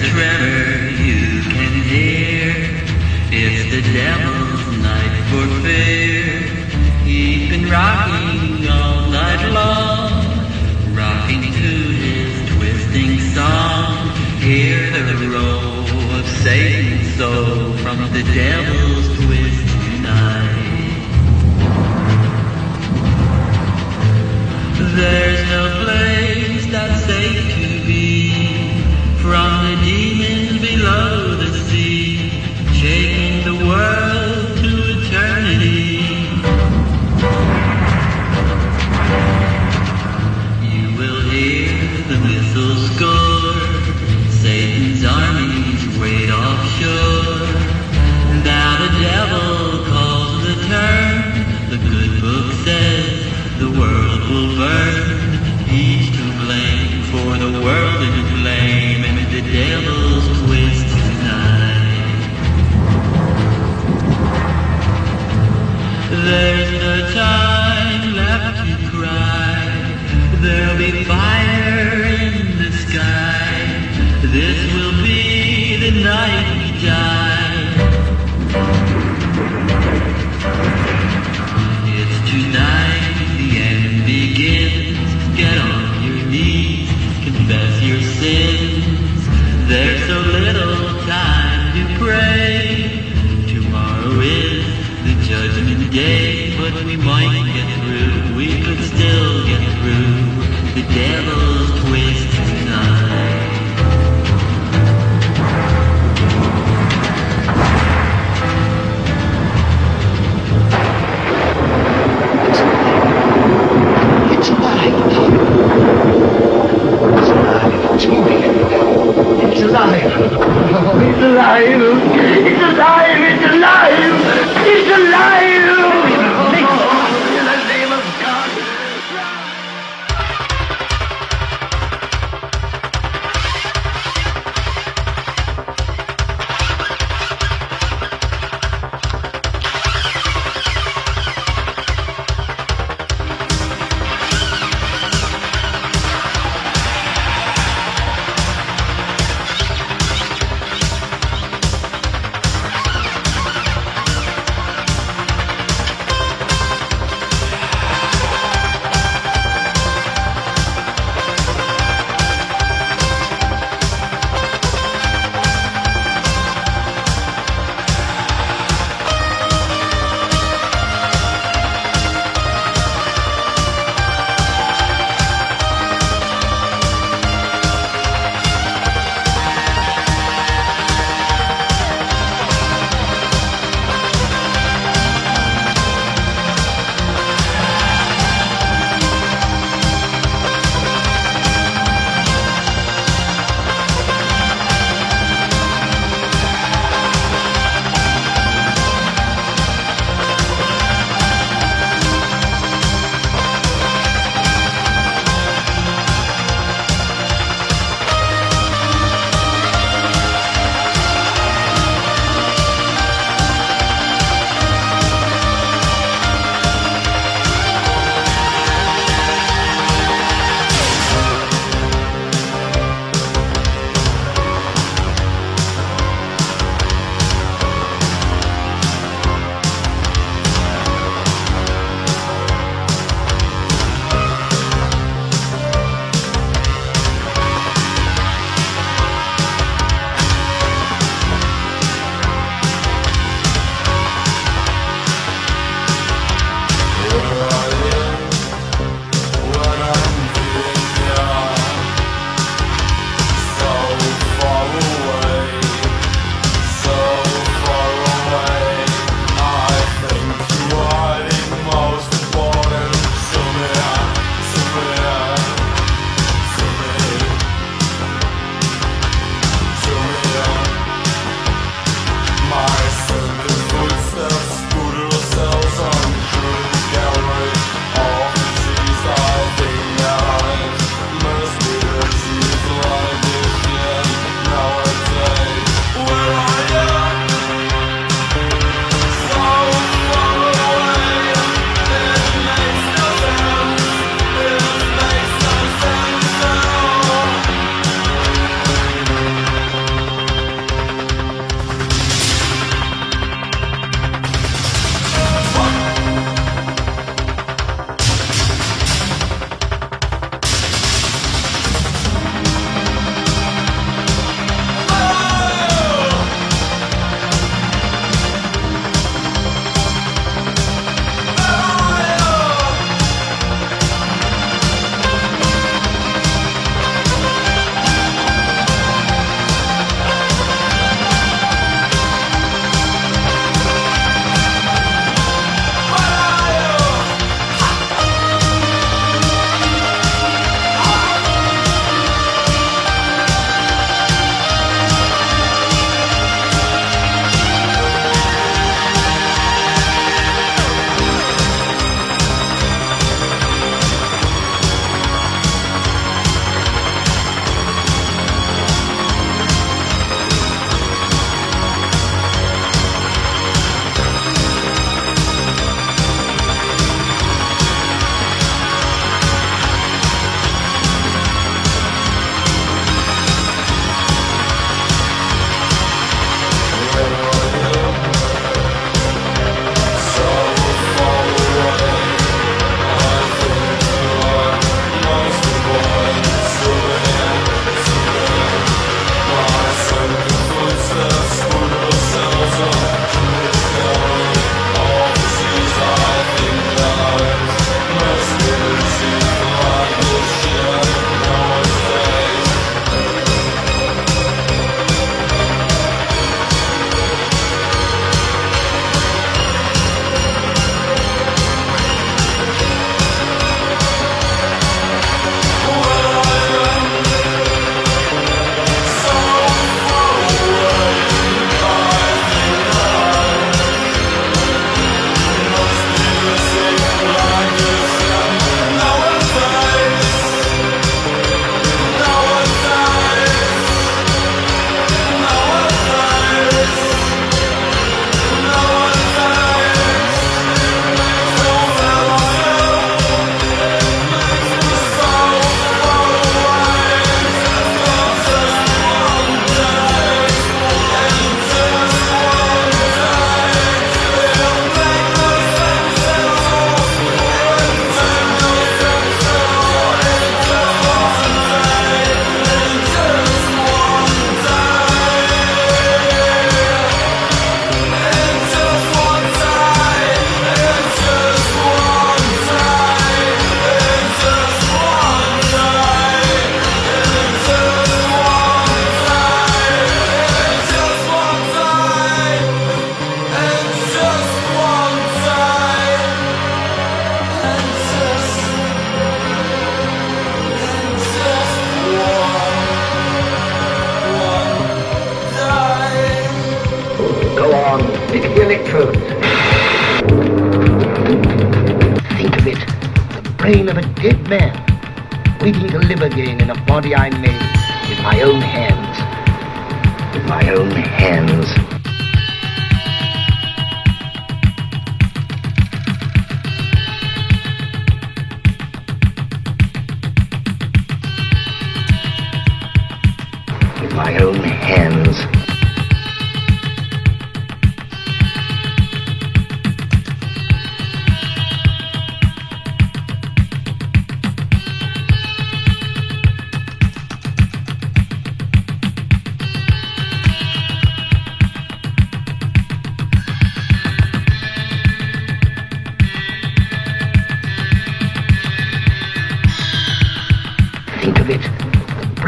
tremor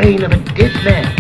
Brain of a dead man.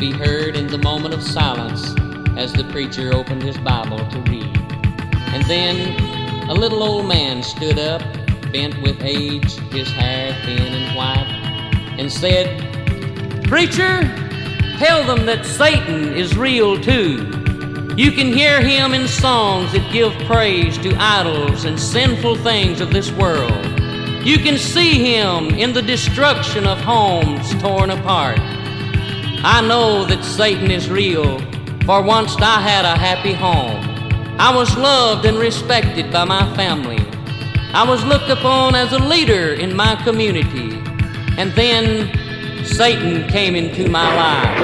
Be heard in the moment of silence as the preacher opened his Bible to read. And then a little old man stood up, bent with age, his hair thin and white, and said, Preacher, tell them that Satan is real too. You can hear him in songs that give praise to idols and sinful things of this world. You can see him in the destruction of homes torn apart. I know that Satan is real, for once I had a happy home. I was loved and respected by my family. I was looked upon as a leader in my community. And then Satan came into my life.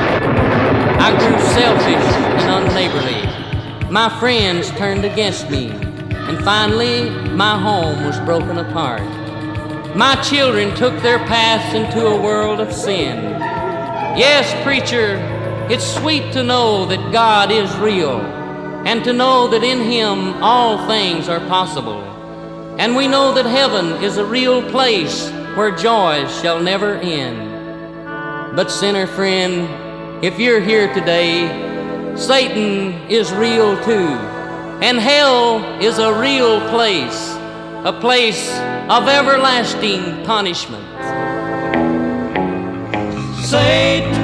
I grew selfish and unneighborly. My friends turned against me. And finally, my home was broken apart. My children took their paths into a world of sin. Yes, preacher, it's sweet to know that God is real and to know that in Him all things are possible. And we know that heaven is a real place where joys shall never end. But, sinner friend, if you're here today, Satan is real too. And hell is a real place, a place of everlasting punishment. Satan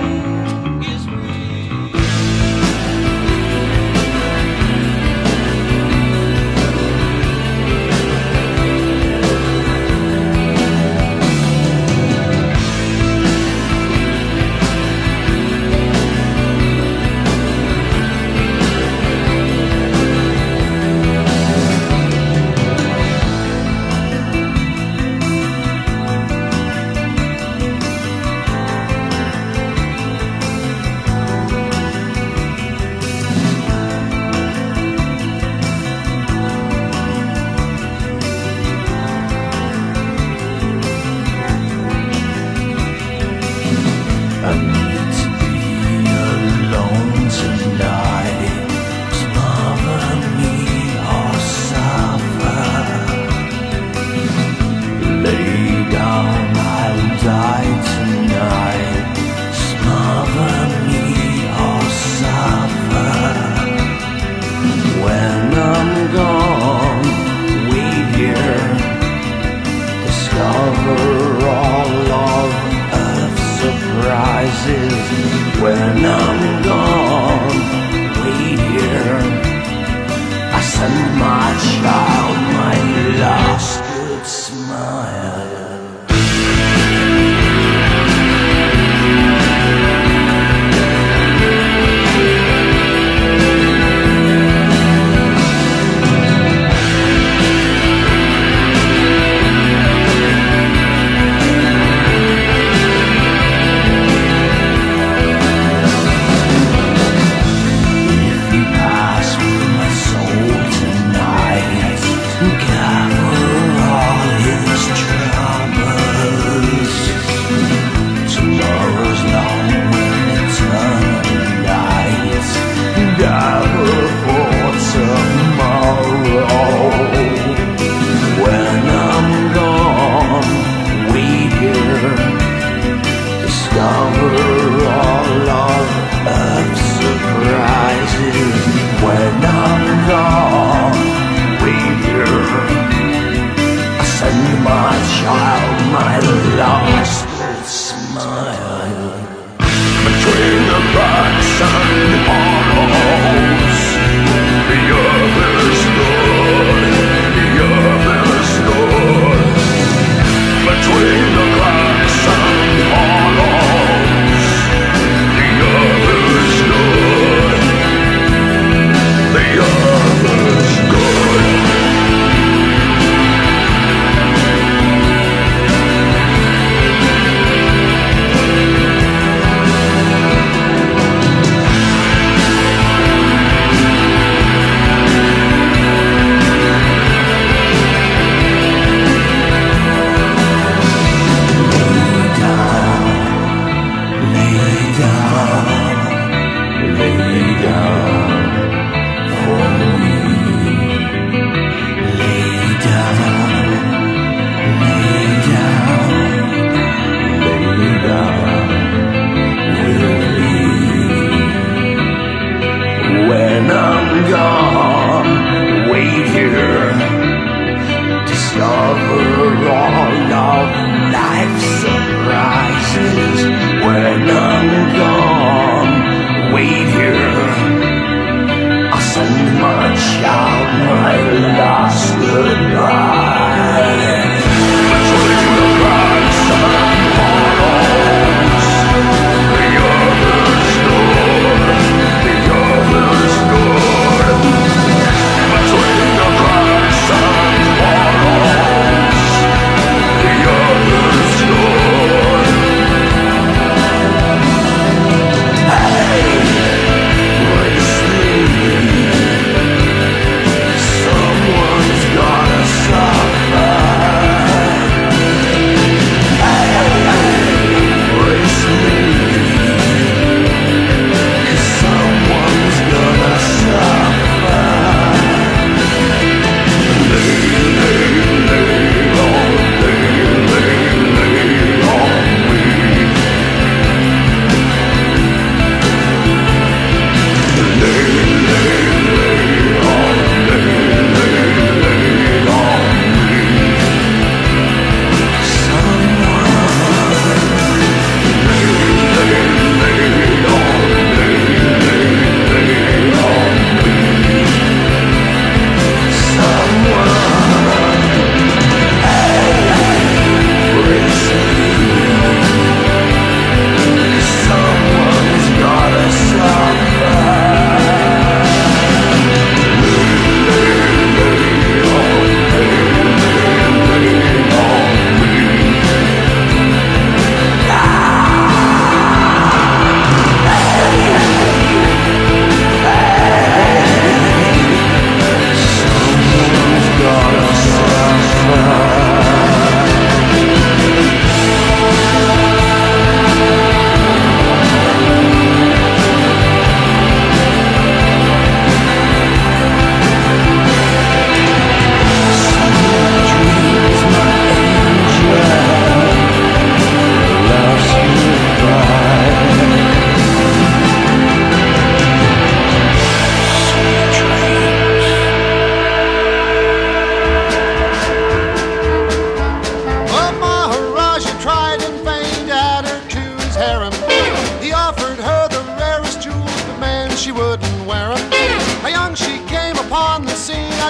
more.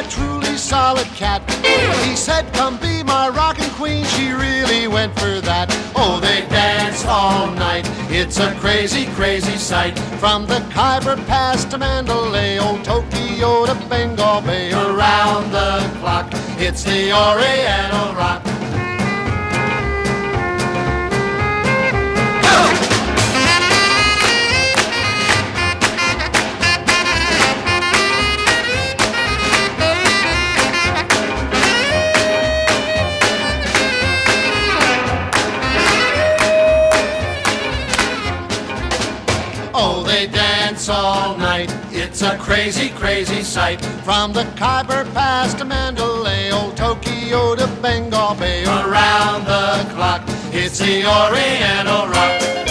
truly solid cat. He said, Come be my rockin' queen. She really went for that. Oh, they danced all night. It's a crazy, crazy sight. From the Khyber Pass to Mandalay, oh, Tokyo to Bengal Bay, around the clock. It's the Oriental Rock. crazy, crazy sight. From the Khyber Pass to Mandalay, old Tokyo to Bengal Bay, around the clock, it's the Oriental Rock.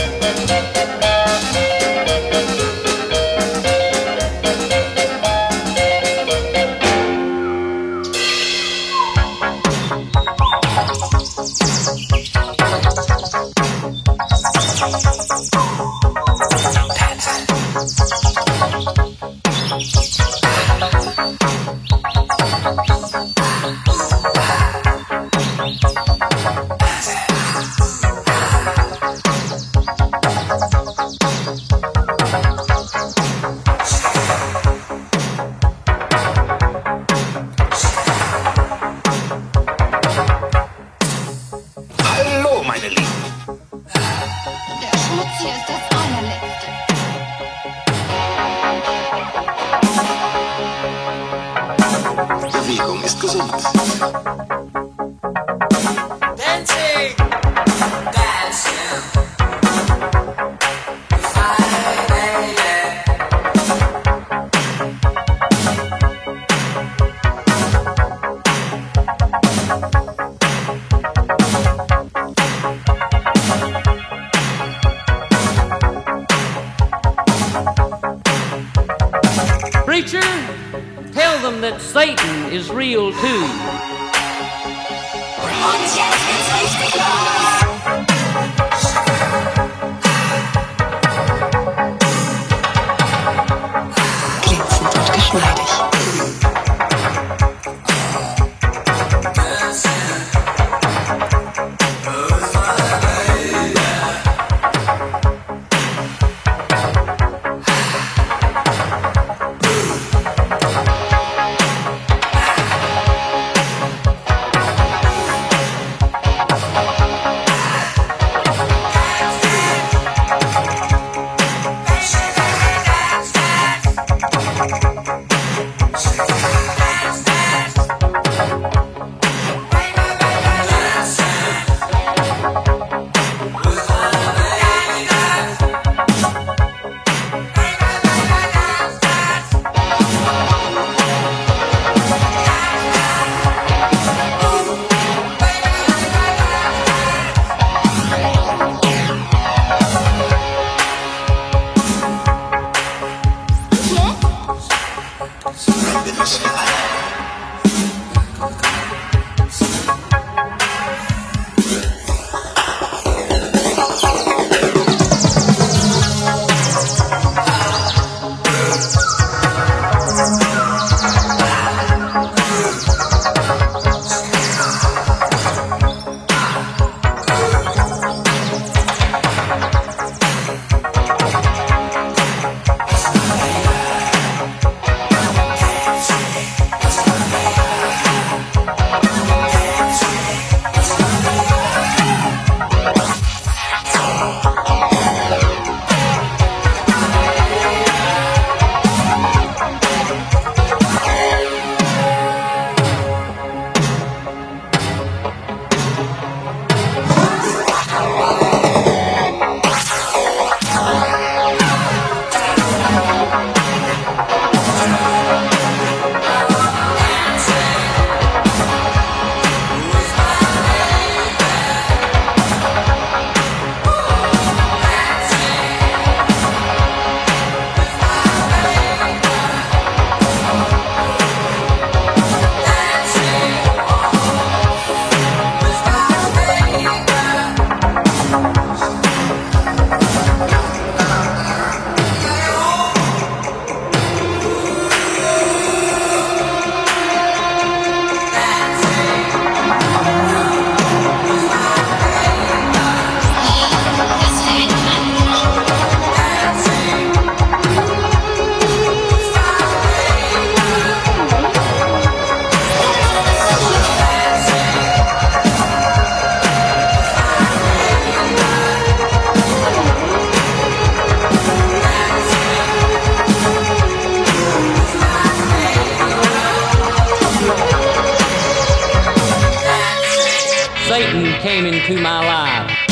Escuchemos. real too. Came into my life.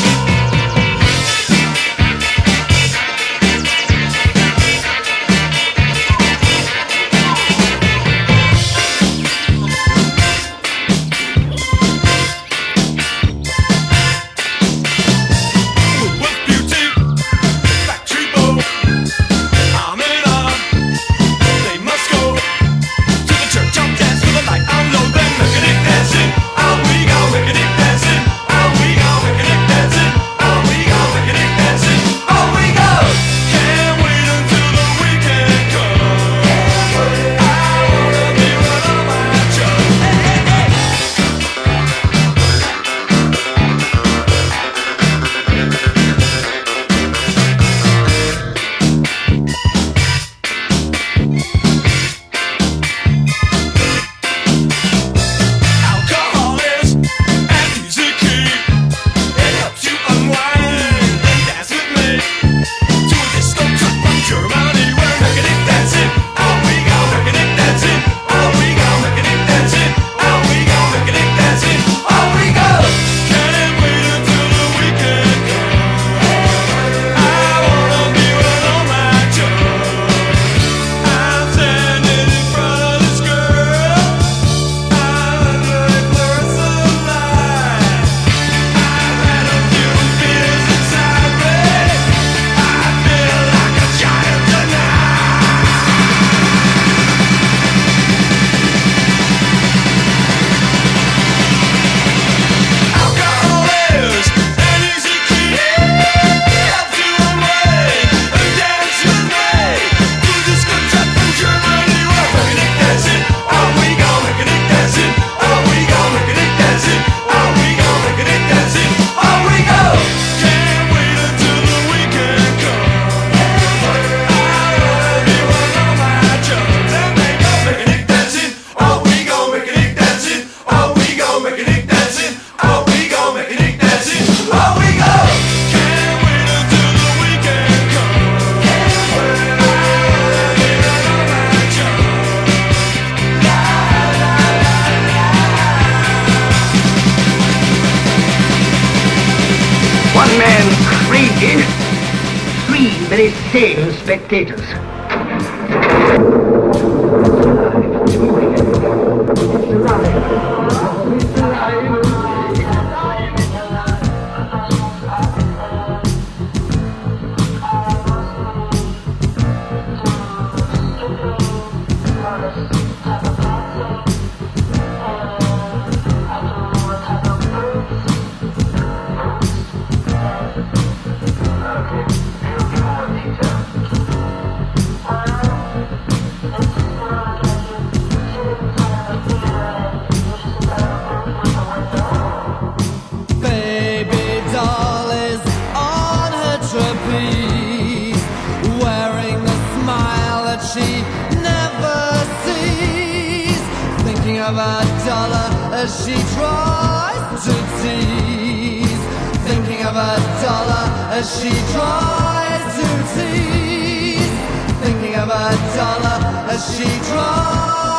Dollar as she tries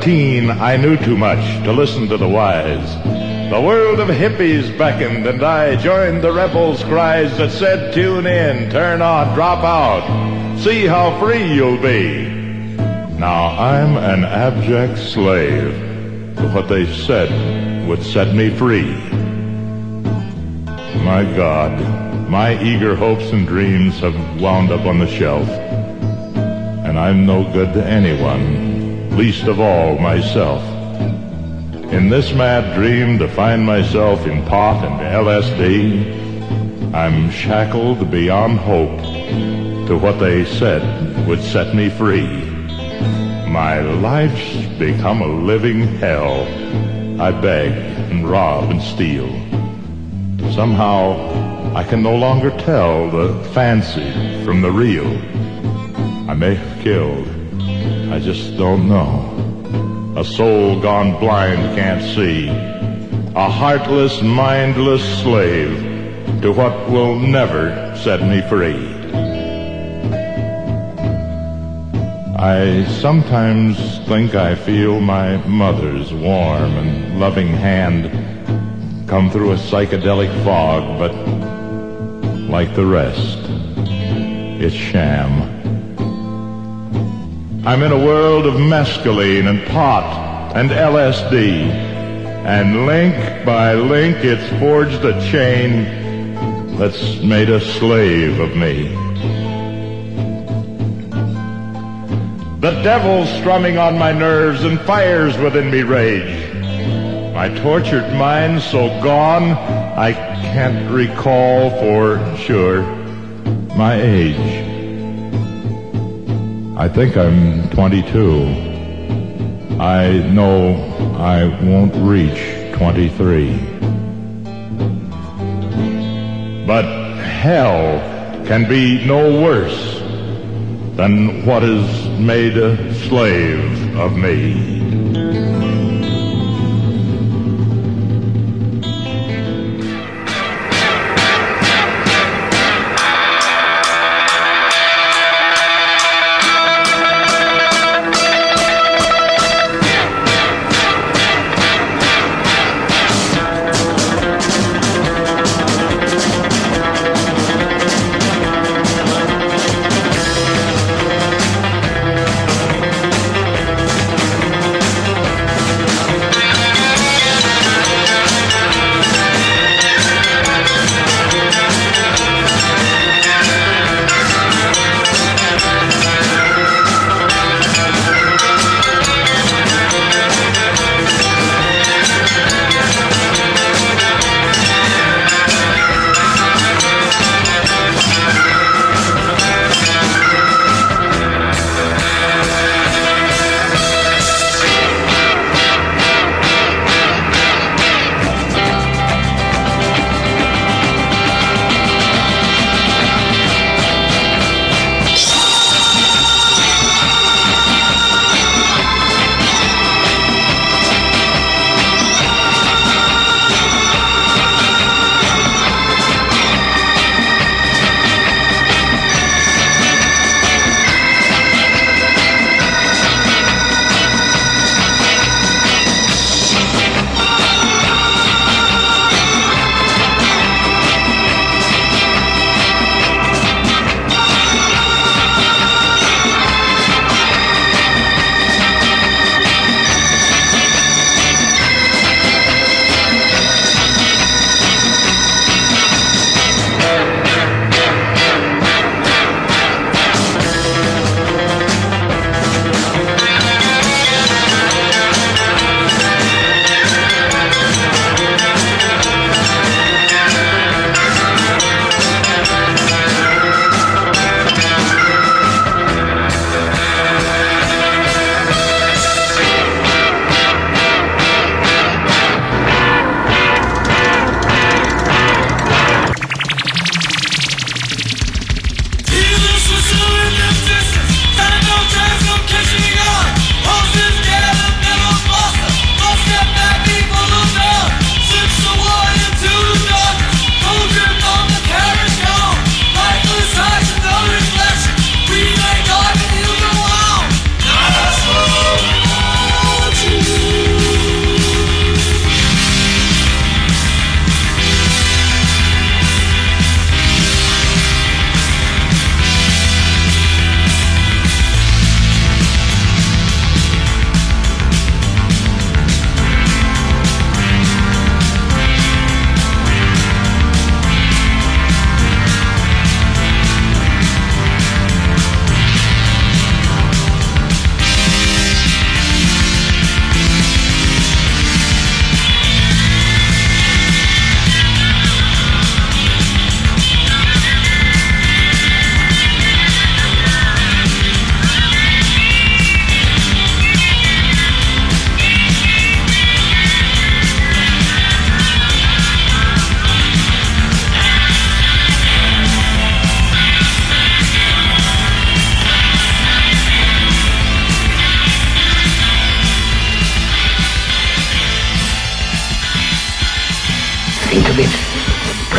17, I knew too much to listen to the wise. The world of hippies beckoned, and I joined the rebels' cries that said, Tune in, turn on, drop out, see how free you'll be. Now I'm an abject slave to what they said would set me free. My God, my eager hopes and dreams have wound up on the shelf, and I'm no good to anyone, least of all myself. In this mad dream to find myself in pot and LSD, I'm shackled beyond hope to what they said would set me free. My life's become a living hell. I beg and rob and steal. Somehow I can no longer tell the fancy from the real. I may have killed. I just don't know. A soul gone blind can't see. A heartless, mindless slave to what will never set me free. I sometimes think I feel my mother's warm and loving hand come through a psychedelic fog, but like the rest, it's sham. I'm in a world of mescaline and pot and LSD, and link by link it's forged a chain that's made a slave of me. The devil's strumming on my nerves and fires within me rage. My tortured mind so gone, I can't recall for sure my age. I think I'm 22. I know I won't reach 23. But hell can be no worse than what has made a slave of me.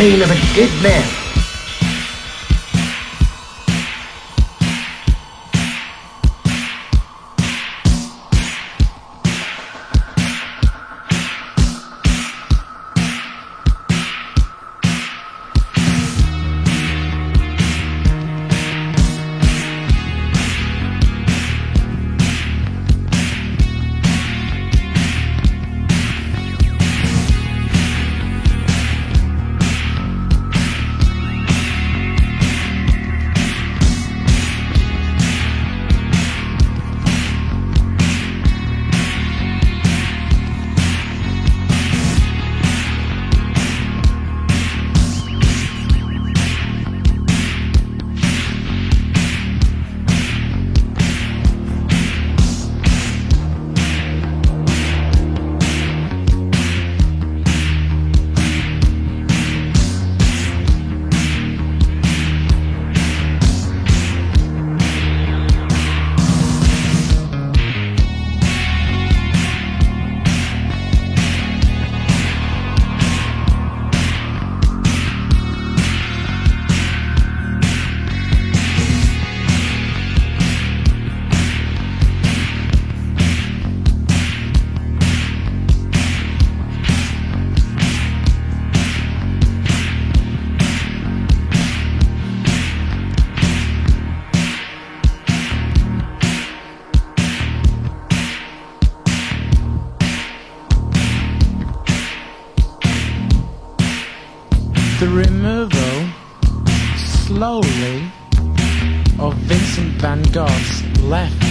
Brain of a dead man. Left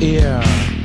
ear.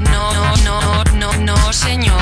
no, no, no, no, no, señor.